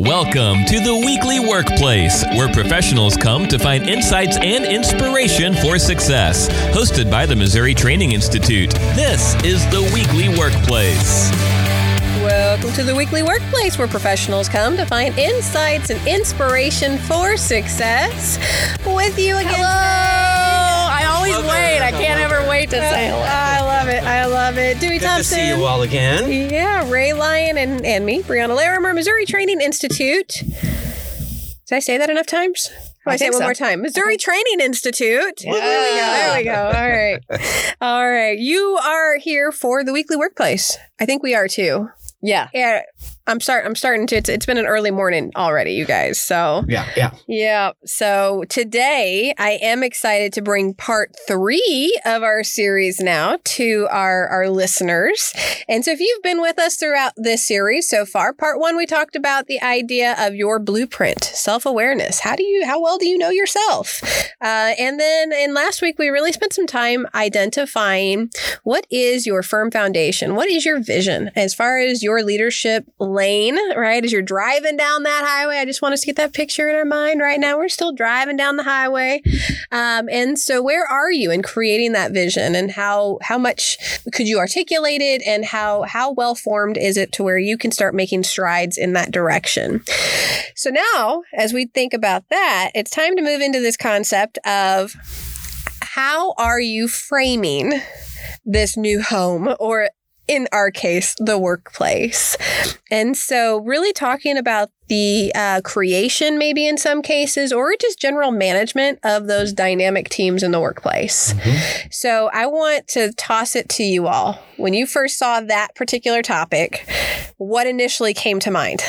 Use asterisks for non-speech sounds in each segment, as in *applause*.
Welcome to the Weekly Workplace, where professionals come to find insights and inspiration for success. Hosted by the Missouri Training Institute, this is the Weekly Workplace. Welcome to the Weekly Workplace, where professionals come to find insights and inspiration for success. With you again. Hello. I always wait. I can't ever wait to say hello. I love it. I love it. Dewey Good to see you all again. Yeah, Ray Lyon and, and me, Brianna Larimer, Missouri Training Institute. Did I say that enough times? Can I, I say it one so. more time? Missouri Training Institute. Yeah. There we go. All right. *laughs* All right. You are here for the weekly workplace. I think we are too. Yeah. Yeah. I'm start I'm starting to it's, it's been an early morning already, you guys. So Yeah, yeah. yeah. So today I am excited to bring part three of our series now to our, our listeners. And so if you've been with us throughout this series so far, part one, we talked about the idea of your blueprint, self awareness. How do you, how well do you know yourself? Uh, and then in last week, we really spent some time identifying what is your firm foundation? What is your vision as far as your leadership lane, right? As you're driving down that highway, I just want us to get that picture in our mind right now. We're still driving down the highway. Um, and so where are you in creating that vision and how, how much could you articulate it and how, how well formed is it to where you can start making strides in that direction? So now, as we think about that, it's time to move into this concept of how are you framing this new home or in our case, the workplace. And so, really talking about the uh, creation, maybe in some cases, or just general management of those dynamic teams in the workplace. So, I want to toss it to you all. When you first saw that particular topic, what initially came to mind?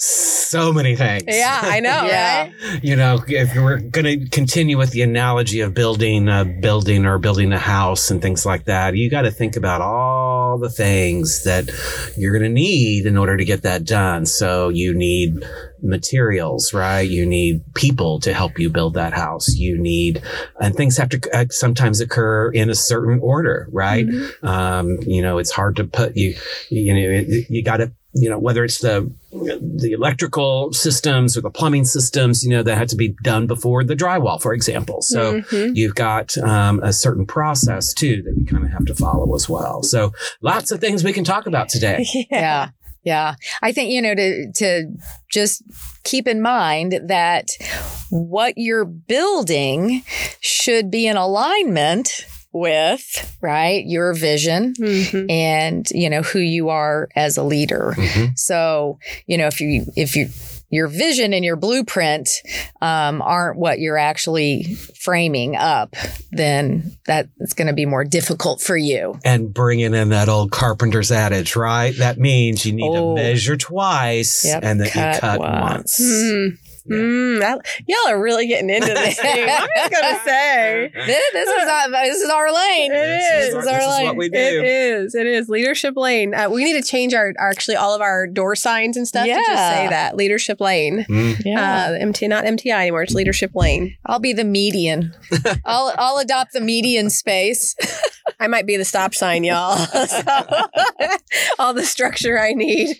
So many things. Yeah, I know, *laughs* Yeah. right? you know, if we're going to continue with the analogy of building a building or building a house and things like that, you got to think about all the things that you're going to need in order to get that done. So you need materials, right? You need people to help you build that house. You need, and things have to uh, sometimes occur in a certain order, right? Um, you know, it's hard to put you, you know, you got to, you know, whether it's the the electrical systems or the plumbing systems, you know, that had to be done before the drywall, for example. So Mhm. you've got um, a certain process too that you kind of have to follow as well. So lots of things we can talk about today. *laughs* Yeah. Yeah. I think, you know, to, to just keep in mind that what you're building should be in alignment with, right, your vision Mhm. and, you know, who you are as a leader. Mhm. So, you know, if you, if you, your vision and your blueprint um, aren't what you're actually framing up, then that's going to be more difficult for you. And bringing in that old carpenter's adage, right? That means you need Oh. to measure twice Yep, and then cut you cut once. once. Mm. Yeah. Mm, I- y'all are really getting into *laughs* this. I'm just gonna say This, this is our, this is our lane. It This is. our- This is our this is lane. what we it do. is. It is leadership lane. Uh, we need to change our, our actually all of our door signs and stuff to just say that leadership lane. Mm. Yeah. Uh, MT not MTI anymore. It's leadership lane. I'll be the median. *laughs* I'll I'll adopt the median space. I might be the stop sign, y'all. *laughs* So, all the structure I need.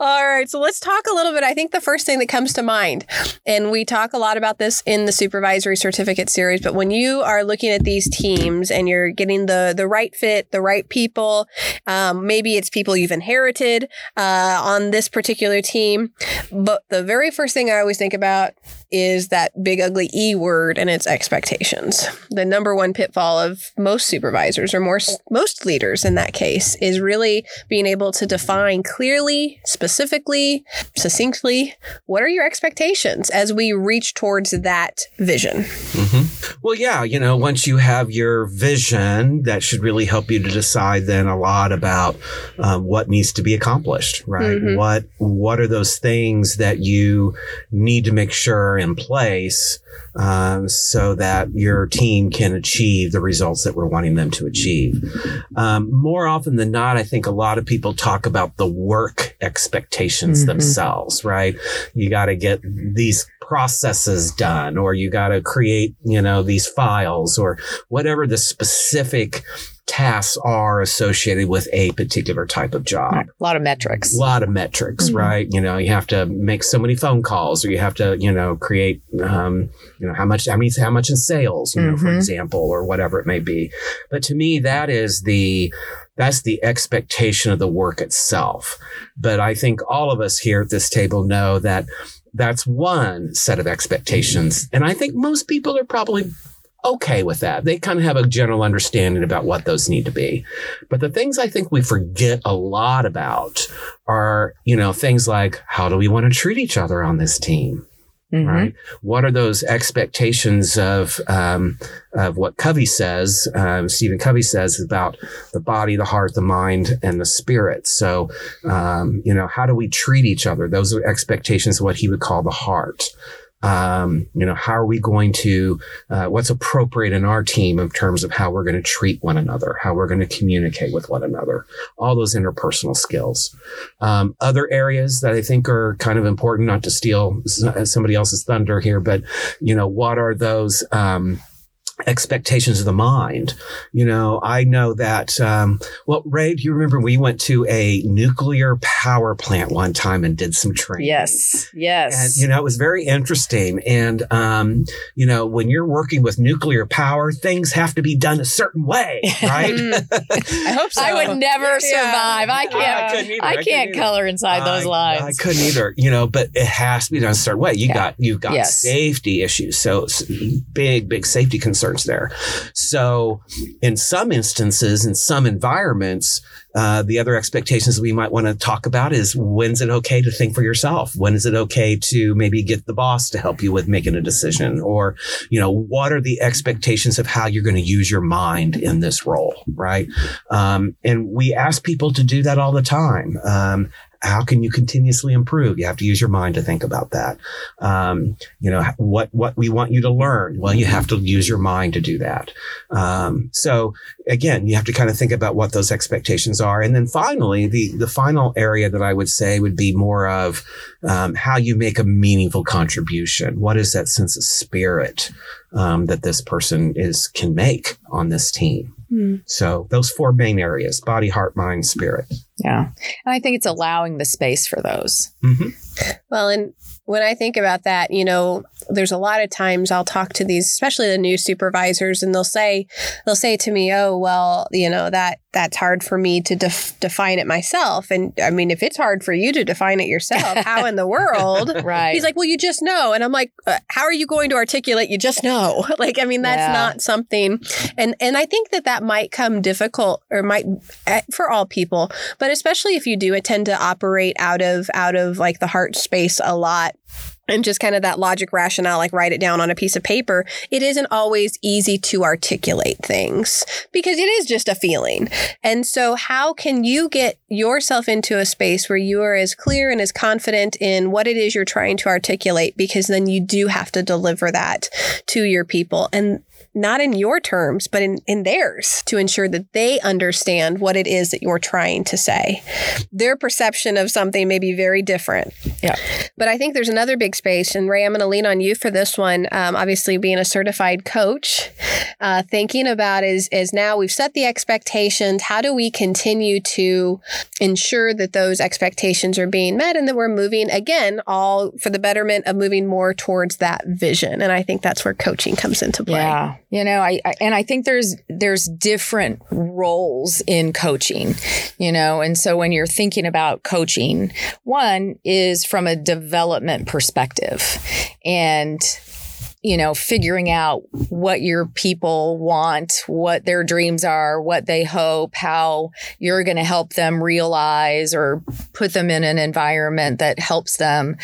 All right, so let's talk a little bit. I think the first thing that comes to mind, and we talk a lot about this in the supervisory certificate series, but when you are looking at these teams and you're getting the the right fit, the right people, um, maybe it's people you've inherited uh, on this particular team, but the very first thing I always think about is that big ugly E word and its expectations. The number one pitfall of most supervisors or more most leaders in that case is really being able to define clearly, specifically, succinctly what are your expectations as we reach towards that vision. Mhm. Well, yeah, you know, once you have your vision, that should really help you to decide then a lot about um, what needs to be accomplished, right? Mhm. What What are those things that you need to make sure are in place um, so that your team can achieve the results that we're wanting them to achieve? Um, more often than not, I think a lot of people talk about the work expectations Mhm. themselves, right? You got to get these processes done or you got to create, you know, these files or whatever the specific tasks are associated with a particular type of job. A lot of metrics. A lot of metrics, Mhm. right? You know, you have to make so many phone calls, or you have to, you know, create, um, you know, how much, how many, how much in sales, you know, for Mhm. example, or whatever it may be. But to me, that is the that's the expectation of the work itself. But I think all of us here at this table know that that's one set of expectations, and I think most people are probably okay with that. They kind of have a general understanding about what those need to be. But the things I think we forget a lot about are, you know, things like how do we want to treat each other on this team? Mhm. Right. What are those expectations of um, of what Covey says? Um, Stephen Covey says about the body, the heart, the mind, and the spirit. So, um, you know, how do we treat each other? Those are expectations of what he would call the heart. Um, you know, how are we going to, uh, what's appropriate in our team in terms of how we're going to treat one another, how we're going to communicate with one another, all those interpersonal skills. Um, other areas that I think are kind of important, not to steal somebody else's thunder here, but, you know, what are those, um, expectations of the mind. You know, I know that, um, well, Ray, do you remember we went to a nuclear power plant one time and did some training? Yes. Yes. And, you know, it was very interesting. And, um, you know, when you're working with nuclear power, things have to be done a certain way, *laughs* right? Mm. I hope so. I would never Yeah. survive. I I can't. couldn't. I, I can't couldn't color inside those I- lines. I couldn't either, you know, but it has to be done a certain way. You Yeah. got you've got Yes. safety issues, so s- big big safety concerns there. So, in some instances, in some environments, uh, the other expectations we might want to talk about is when's it okay to think for yourself? When is it okay to maybe get the boss to help you with making a decision? Or, you know, what are the expectations of how you're going to use your mind in this role, right? Um, and we ask people to do that all the time. Um, how can you continuously improve? You have to use your mind to think about that. Um, you know what what we want you to learn. Well, you have to use your mind to do that. Um, so again, you have to kind of think about what those expectations are, and then finally, the the final area that I would say would be more of um, how you make a meaningful contribution. What is that sense of spirit um, that this person is can make on this team? Hmm. So those four main areas: body, heart, mind, spirit. yeah. And I think it's allowing the space for those. Mm-hmm. Well, and when I think about that, you know, there's a lot of times I'll talk to these, especially the new supervisors, and they'll say, they'll say to me, "Oh, well, you know that that's hard for me to def- define it myself." And I mean, if it's hard for you to define it yourself, *laughs* how in the world? Right. He's like, "Well, you just know," and I'm like, uh, "How are you going to articulate? You just know." *laughs* like, I mean, that's Yeah. not something, and and I think that that might come difficult, or might eh, for all people, but especially if you do, it tend to operate out of out of like the heart space a lot and just kind of that logic rationale, like write it down on a piece of paper, it isn't always easy to articulate things because it is just a feeling. And so, how can you get yourself into a space where you are as clear and as confident in what it is you're trying to articulate? Because then you do have to deliver that to your people. And not in your terms, but in, in theirs to ensure that they understand what it is that you're trying to say. Their perception of something may be very different. Yeah. But I think there's another big space, and Ray, I'm going to lean on you for this one. Um, obviously, being a certified coach, uh, thinking about is is now we've set the expectations. How do we continue to ensure that those expectations are being met, and that we're moving again, all for the betterment of moving more towards that vision? And I think that's where coaching comes into play. Yeah, you know, I, I and I think there's there's different roles in coaching, you know, and so when you're thinking about coaching, one is from a development perspective, and you know, figuring out what your people want, what their dreams are, what they hope, how you're going to help them realize or put them in an environment that helps them,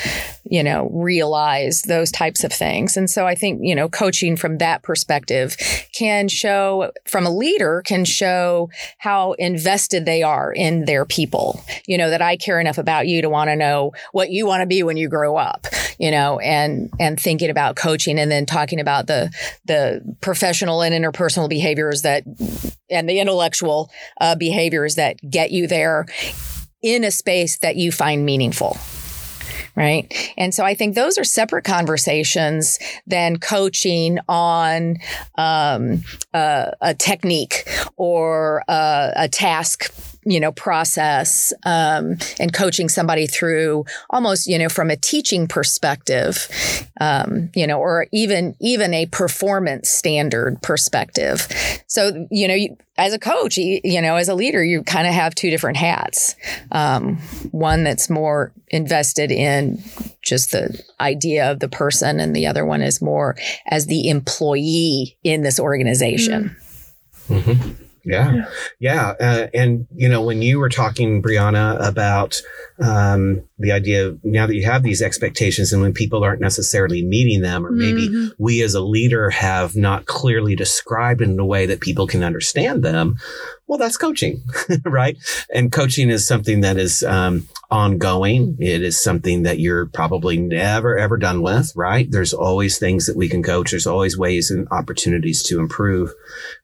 you know, realize those types of things. And so I think, you know, coaching from that perspective can show, from a leader, can show how invested they are in their people. You know, that I care enough about you to want to know what you want to be when you grow up, you know, and, and thinking about coaching and then talking about the, the professional and interpersonal behaviors that, and the intellectual uh, behaviors that get you there in a space that you find meaningful right? And so I think those are separate conversations than coaching on um, uh, a technique or uh, a task you know process um, and coaching somebody through almost you know from a teaching perspective um, you know or even even a performance standard perspective. So you know you, as a coach you, you know as a leader you kind of have two different hats. Um, one that's more invested in just the idea of the person and the other one is more as the employee in this organization. Mm-hmm. Yeah, yeah, uh, and you know when you were talking, Brianna, about um, the idea of now that you have these expectations, and when people aren't necessarily meeting them, or maybe Mhm. we as a leader have not clearly described in a way that people can understand them. Well, that's coaching, *laughs* right? And coaching is something that is um, ongoing. It is something that you're probably never ever done with, right? There's always things that we can coach. There's always ways and opportunities to improve.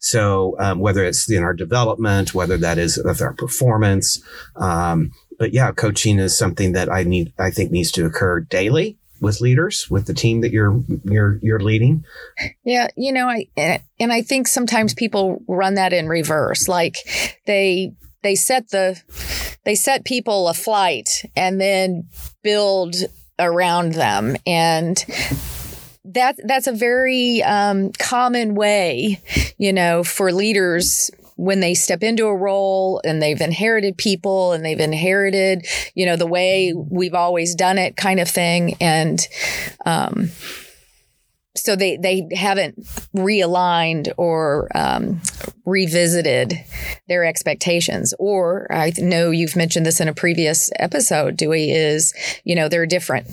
So um, whether it's in our development, whether that is with our performance, um, but yeah, coaching is something that I need. I think needs to occur daily with leaders, with the team that you're you're you're leading. Yeah, you know, I and- and I think sometimes people run that in reverse. Like they they set the they set people a flight and then build around them and that that's a very um, common way, you know, for leaders when they step into a role and they've inherited people and they've inherited, you know, the way we've always done it, kind of thing, and um, so they they haven't realigned or um, revisited their expectations. Or i know you've mentioned this in a previous episode dewey is you know they're different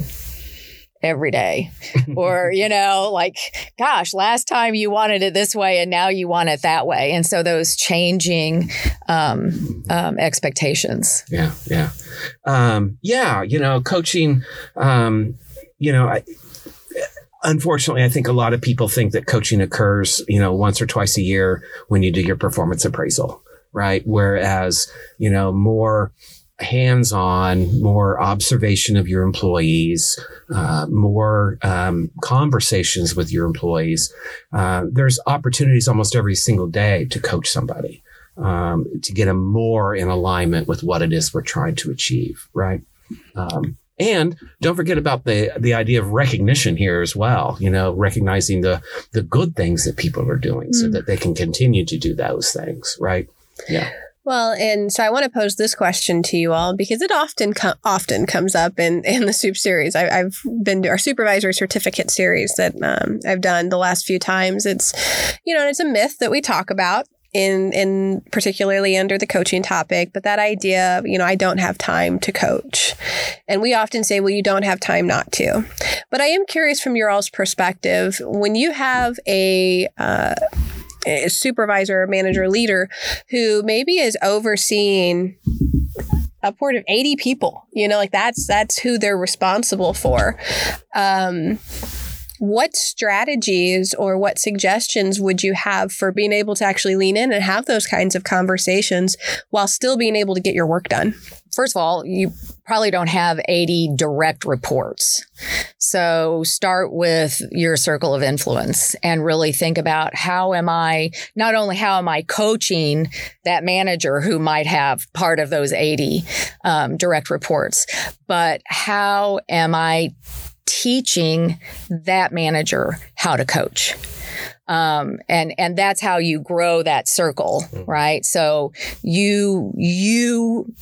every day *laughs* or you know like gosh last time you wanted it this way and now you want it that way and so those changing um, um, expectations Yeah, yeah, um, yeah. You know, coaching. Um, you know, I, unfortunately, I think a lot of people think that coaching occurs, you know, once or twice a year when you do your performance appraisal, right? Whereas, you know, more hands-on, more observation of your employees, uh, more um, conversations with your employees. Uh, there's opportunities almost every single day to coach somebody um, to get them more in alignment with what it is we're trying to achieve, right? Um, and don't forget about the the idea of recognition here as well. You know, recognizing the the good things that people are doing, so Mm. that they can continue to do those things, right? Yeah. Well, and so I want to pose this question to you all because it often often comes up in in the soup series. I, I've been to our supervisory certificate series that um, I've done the last few times. It's you know it's a myth that we talk about in in particularly under the coaching topic, but that idea you know I don't have time to coach, and we often say, well, you don't have time not to. But I am curious from your all's perspective when you have a uh, supervisor, or manager, leader who maybe is overseeing upward of 80 people. You know like that's that's who they're responsible for. Um what strategies or what suggestions would you have for being able to actually lean in and have those kinds of conversations while still being able to get your work done first of all, you probably don't have 80 direct reports. So start with your circle of influence and really think about how am I, not only how am I coaching that manager who might have part of those 80 um, direct reports, but how am I teaching that manager how to coach? um, and and that's how you grow that circle, right? So you you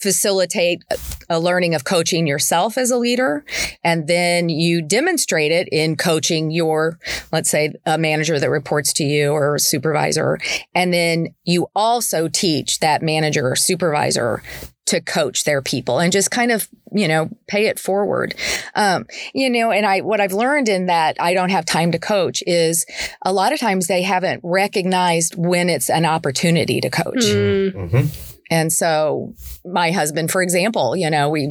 facilitate a learning of coaching yourself as a leader and then you demonstrate it in coaching your let's say a manager that reports to you or a supervisor. And then you also teach that manager or supervisor to coach their people and just kind of you know pay it forward. Um, you know and i what i've learned in that i don't have time to coach is a lot of times they haven't recognized when it's an opportunity to coach. Mm-hmm. And so my husband, for example, you know, we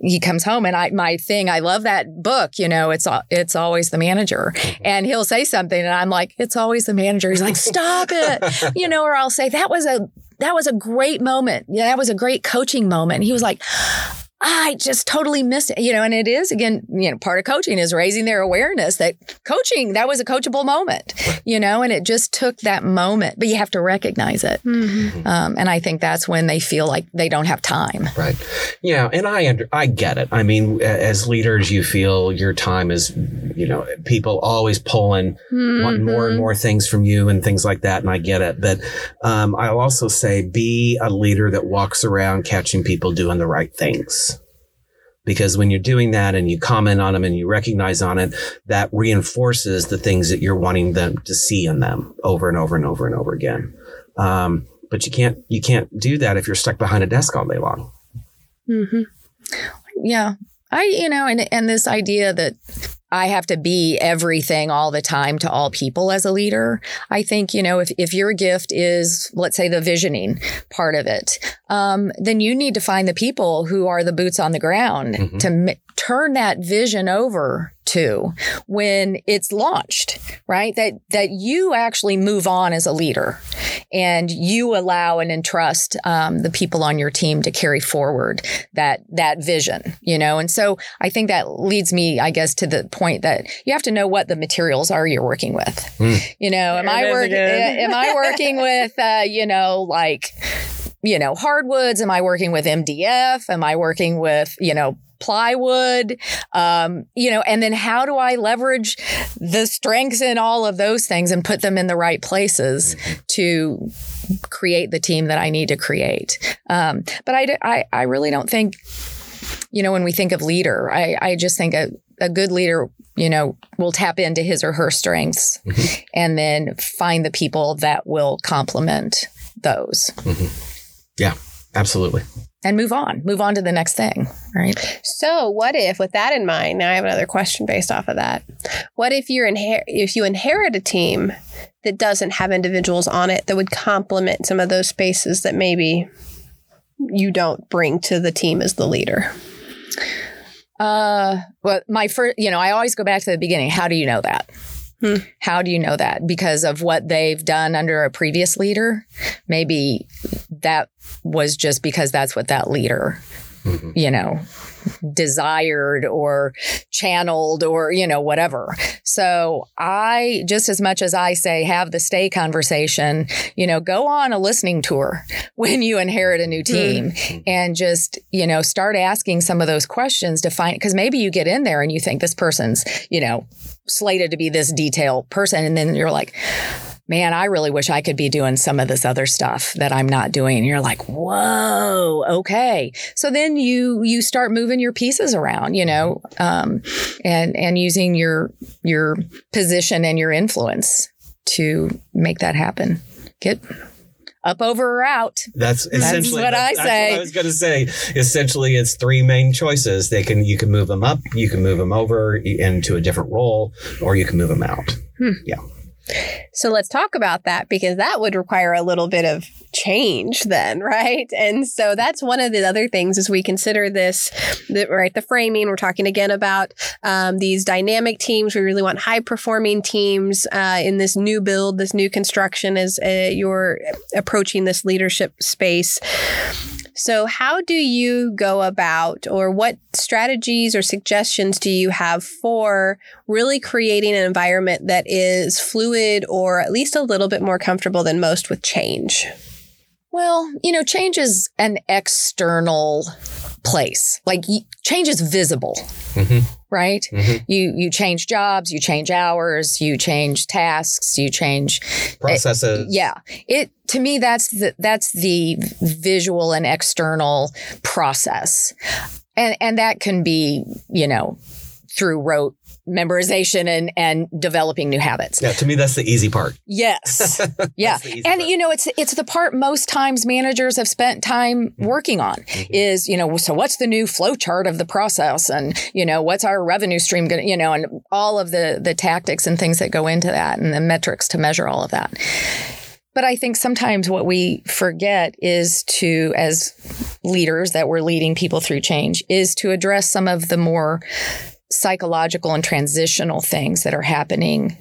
he comes home and I my thing, I love that book, you know, it's it's always the manager. Mm-hmm. And he'll say something and I'm like, it's always the manager. He's like, "Stop it." *laughs* You know, or I'll say that was a that was a great moment. Yeah, that was a great coaching moment. He was like, I just totally missed it. You know, and it is again, you know, part of coaching is raising their awareness that coaching, that was a coachable moment, you know, and it just took that moment, but you have to recognize it. Mm-hmm. Um, and I think that's when they feel like they don't have time. Right. Yeah, and I under, I get it. I mean, as leaders, you feel your time is, you know, people always pulling, wanting more and more things from you and things like that, and I get it. But um, I'll also say, be a leader that walks around catching people doing the right things. Because when you're doing that and you comment on them and you recognize on it, that reinforces the things that you're wanting them to see in them over and over and over and over again. Um, but you can't you can't do that if you're stuck behind a desk all day long. Mhm. Yeah. I, you know, and, and this idea that I have to be everything all the time to all people as a leader. I think, you know, if, if your gift is, let's say, the visioning part of it, um, then you need to find the people who are the boots on the ground Mhm. to turn that vision over to when it's launched, right? That, that you actually move on as a leader and you allow and entrust um, the people on your team to carry forward that that vision you know and so i think that leads me i guess to the point that you have to know what the materials are you're working with Mm. you know am There i it is working am i *laughs* working with uh, you know like you know hardwoods am i working with mdf am i working with you know plywood um, you know and then how do i leverage the strengths in all of those things and put them in the right places to create the team that i need to create um, but I, I i really don't think you know when we think of leader i i just think a, a good leader you know will tap into his or her strengths Mhm. and then find the people that will complement those Yeah, Absolutely. And move on move on to the next thing right So, what if, with that in mind, now I have another question based off of that. What if you're inher- if you inherit a team that doesn't have individuals on it that would complement some of those spaces that maybe you don't bring to the team as the leader? Uh, well, my first, you know, I always go back to the beginning. How do you know that? Hmm. How do you know that? Because of what they've done under a previous leader? Maybe that was just because that's what that leader, Mhm. you know, desired or channeled or, you know, whatever. So I, just as much as I say, have the stay conversation, you know, go on a listening tour *laughs* when you inherit a new team and just, you know, start asking some of those questions to find, because maybe you get in there and you think this person's, you know, slated to be this detail person. And then you're like, man, I really wish I could be doing some of this other stuff that I'm not doing. And you're like, whoa, okay. So then you you start moving your pieces around, you know, um, and and using your your position and your influence to make that happen. Get up over or out. That's essentially what that's- I that's say. what I was going to say. Essentially, it's three main choices. They can you can move them up, you can move them over into a different role, or you can move them out. So let's talk about that because that would require a little bit of change then, *laughs* right? And so that's one of the other things as we consider this, the, right? The framing. We're talking again about um, these dynamic teams. We really want high performing teams uh, in this new build, this new construction as uh, you're approaching this leadership space. So, how do you go about, or what strategies or suggestions do you have for really creating an environment that is fluid or at least a little bit more comfortable than most with change? Well, you know, change is an external place. Like change is visible, Mhm. Right? Mhm. You you change jobs, you change hours, you change tasks, you change Processes. yeah. It to me that's the that's the visual and external process. And and that can be, you know, through rote memorization and and developing new habits. Yeah, to me, that's the easy part. Yes. *laughs* Yeah. And part. you know, it's it's the part most times managers have spent time mm-hmm. working on mm-hmm. is, you know, so what's the new flow chart of the process and, you know, what's our revenue stream going to, you know, and all of the the tactics and things that go into that and the metrics to measure all of that. But I think sometimes what we forget is to, as leaders that we're leading people through change, is to address some of the more psychological and transitional things that are happening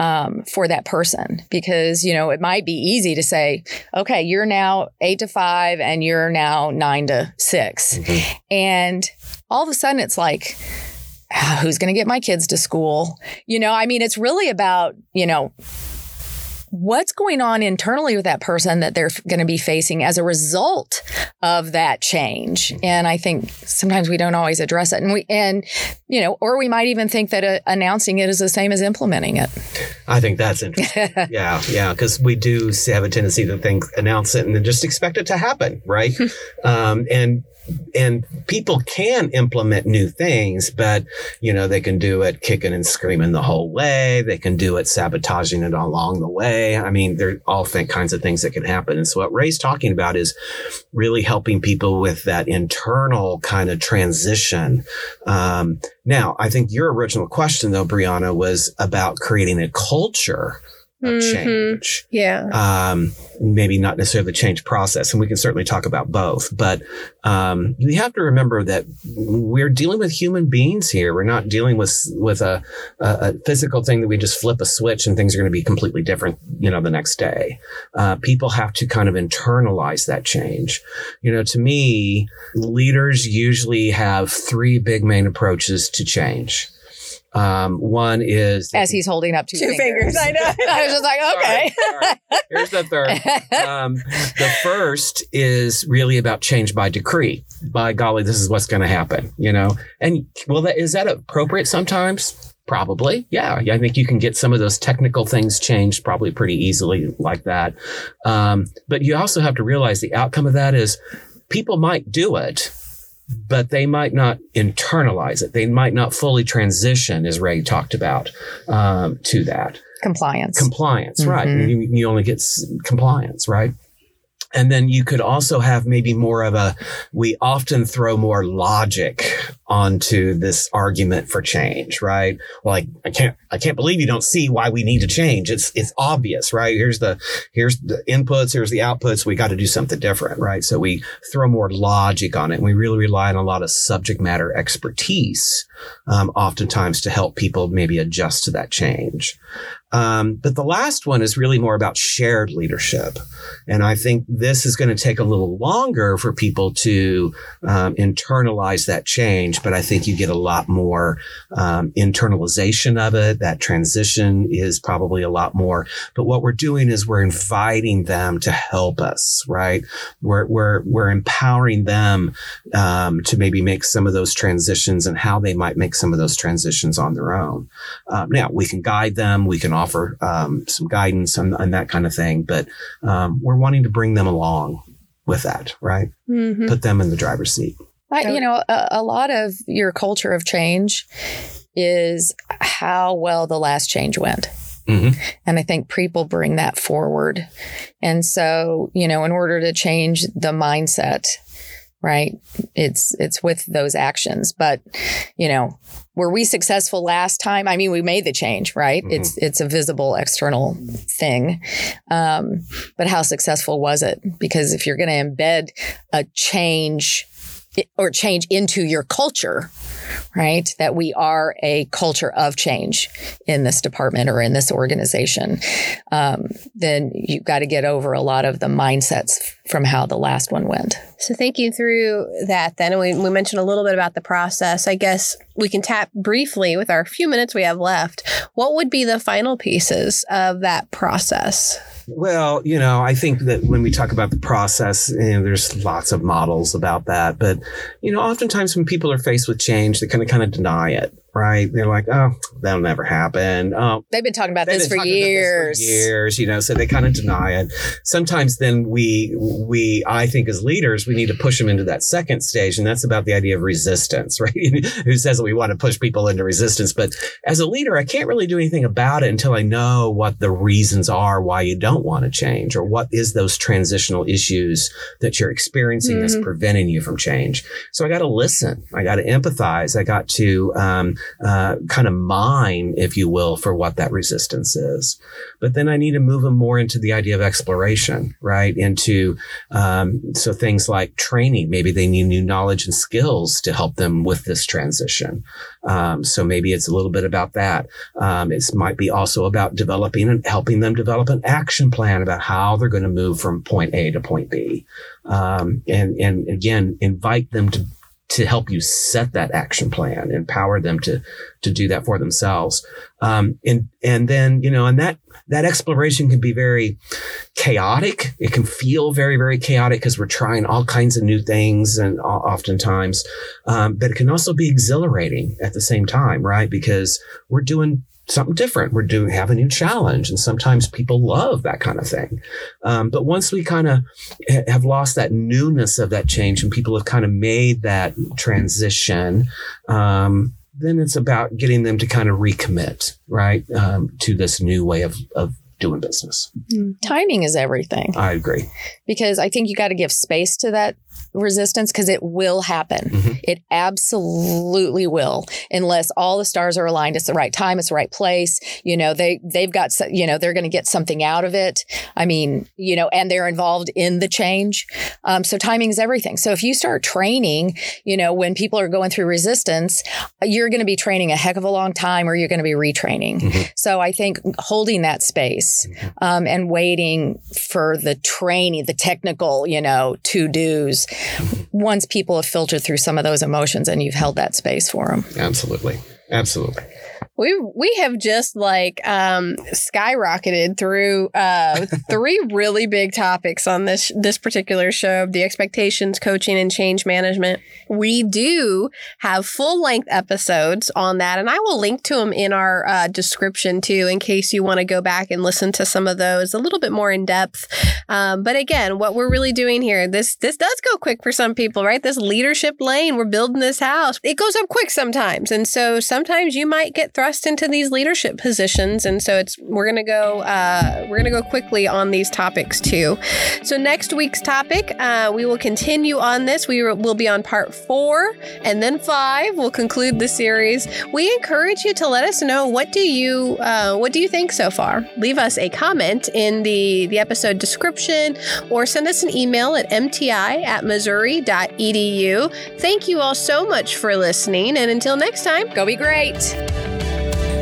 um, for that person. Because you know it might be easy to say okay you're now eight to five and you're now nine to 6 Mhm. and all of a sudden it's like "Ah, who's going to get my kids to school? You know i mean it's really about you know what's going on internally with that person that they're going to be facing as a result of that change and i think sometimes we don't always address it and we and you know or we might even think that uh, announcing it is the same as implementing it I think that's interesting. *laughs* yeah, yeah, because we do have a tendency to think, announce it, and then just expect it to happen, right? *laughs* um, and and people can implement new things, but you know they can do it kicking and screaming the whole way. They can do it sabotaging it along the way. I mean, there are all th- kinds of things that can happen. And so what Ray's talking about is really helping people with that internal kind of transition. Um, now, I think your original question, though, Brianna, was about creating a culture of Mhm. change. Yeah. Um, maybe not necessarily the change process, and we can certainly talk about both. But um, you have to remember that we're dealing with human beings here. We're not dealing with with a, a, a physical thing that we just flip a switch and things are going to be completely different. You know, the next day, uh, people have to kind of internalize that change. You know, to me, leaders usually have three big main approaches to change. Um, one is as he's holding up two, Two fingers. I know. *laughs* i was just like okay Sorry, sorry. Here's the third. *laughs* Um, the first is really about change by decree. By golly, this is what's going to happen. You know, and well, that is that appropriate sometimes? Probably, yeah. I think you can get some of those technical things changed probably pretty easily like that. Um, but you also have to realize the outcome of that is people might do it, but they might not internalize it. They might not fully transition, as Ray talked about, um, to that compliance compliance, right? Mhm. You, you only get s- compliance, right? And then you could also have maybe more of a, we often throw more logic onto this argument for change, right? Like, I can't, I can't believe you don't see why we need to change. It's, it's obvious, right? Here's the, here's the inputs, here's the outputs. We got to do something different, right? So we throw more logic on it. And we really rely on a lot of subject matter expertise, um, oftentimes to help people maybe adjust to that change. Um, but the last one is really more about shared leadership. And I think this is going to take a little longer for people to um, internalize that change. But I think you get a lot more um, internalization of it. That transition is probably a lot more. But what we're doing is we're inviting them to help us, right? We're, we're, we're empowering them um, to maybe make some of those transitions and how they might make some of those transitions on their own. Um, now we can guide them, we can offer um, some guidance and, and that kind of thing, but um, we're wanting to bring them along with that, right? Mhm. Put them in the driver's seat. I, you know, a, a lot of your culture of change is how well the last change went. Mhm. And I think people bring that forward. And so, you know, in order to change the mindset, right? It's it's with those actions. But, you know, were we successful last time? I mean, we made the change, right? Mhm. It's it's a visible external thing. Um, but how successful was it? Because if you're going to embed a change or change into your culture, right? That we are a culture of change in this department or in this organization, um, then you've got to get over a lot of the mindsets from how the last one went. So thinking through that then, and we, we mentioned a little bit about the process. I guess we can tap briefly with our few minutes we have left. What would be the final pieces of that process? Well, you know, I think that when we talk about the process, you know, there's lots of models about that. But, you know, oftentimes when people are faced with change, they kind of kind of deny it, right? They're like, oh, that'll never happen. Oh, They've been talking about this been for talking about years. this for years, you know, so they kind of deny it. Sometimes then we, we, I think as leaders, we need to push them into that second stage. And that's about the idea of resistance, *laughs* right? Who says that we want to push people into resistance? But as a leader, I can't really do anything about it until I know what the reasons are why you don't want to change or what is those transitional issues that you're experiencing that's Mhm. preventing you from change. So I got to listen. I got to empathize. I got to, um, uh, kind of define, if you will, for what that resistance is. But then I need to move them more into the idea of exploration, right? Into um, so things like training. Maybe they need new knowledge and skills to help them with this transition. Um, so maybe it's a little bit about that. Um, it might be also about developing and helping them develop an action plan about how they're going to move from point A to point B. Um, and and again, invite them to to help you set that action plan, empower them to to do that for themselves. Um, and and then you know, and that that exploration can be very chaotic. It can feel very very chaotic because we're trying all kinds of new things, and oftentimes, um, but it can also be exhilarating at the same time, right? Because we're doing something different. We're doing have a new challenge, and sometimes people love that kind of thing. Um, but once we kind of ha- have lost that newness of that change, and people have kind of made that transition. Um, then it's about getting them to kind of recommit, right, um, to this new way of, of doing business. Timing is everything. I agree. Because I think you got to give space to that resistance because it will happen. Mm-hmm. It absolutely will, unless all the stars are aligned. It's the right time. It's the right place. You know, they they've got you know they're going to get something out of it. I mean, you know, and they're involved in the change. Um, so timing is everything. So if you start training, you know, when people are going through resistance, you're going to be training a heck of a long time, or you're going to be retraining. Mm-hmm. So I think holding that space um, and waiting for the training, the technical, you know, to dos once people have filtered through some of those emotions and you've held that space for them. Absolutely. Absolutely. We we have just like um, skyrocketed through uh, *laughs* three really big topics on this this particular show: the expectations, coaching, and change management. We do have full length episodes on that, and I will link to them in our uh, description too, in case you want to go back and listen to some of those a little bit more in depth. Um, but again, what we're really doing here this this does go quick for some people, right? This leadership lane, we're building this house. It goes up quick sometimes, and so sometimes you might get thrust into these leadership positions, and so it's we're gonna go uh, we're gonna go quickly on these topics too. So next week's topic, uh, we will continue on this. We will be on part four, and then five. We'll conclude the series. We encourage you to let us know what do you uh, what do you think so far. Leave us a comment in the the episode description, or send us an email at mti at missouri.edu. Thank you all so much for listening, and until next time, Go be great.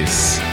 Peace.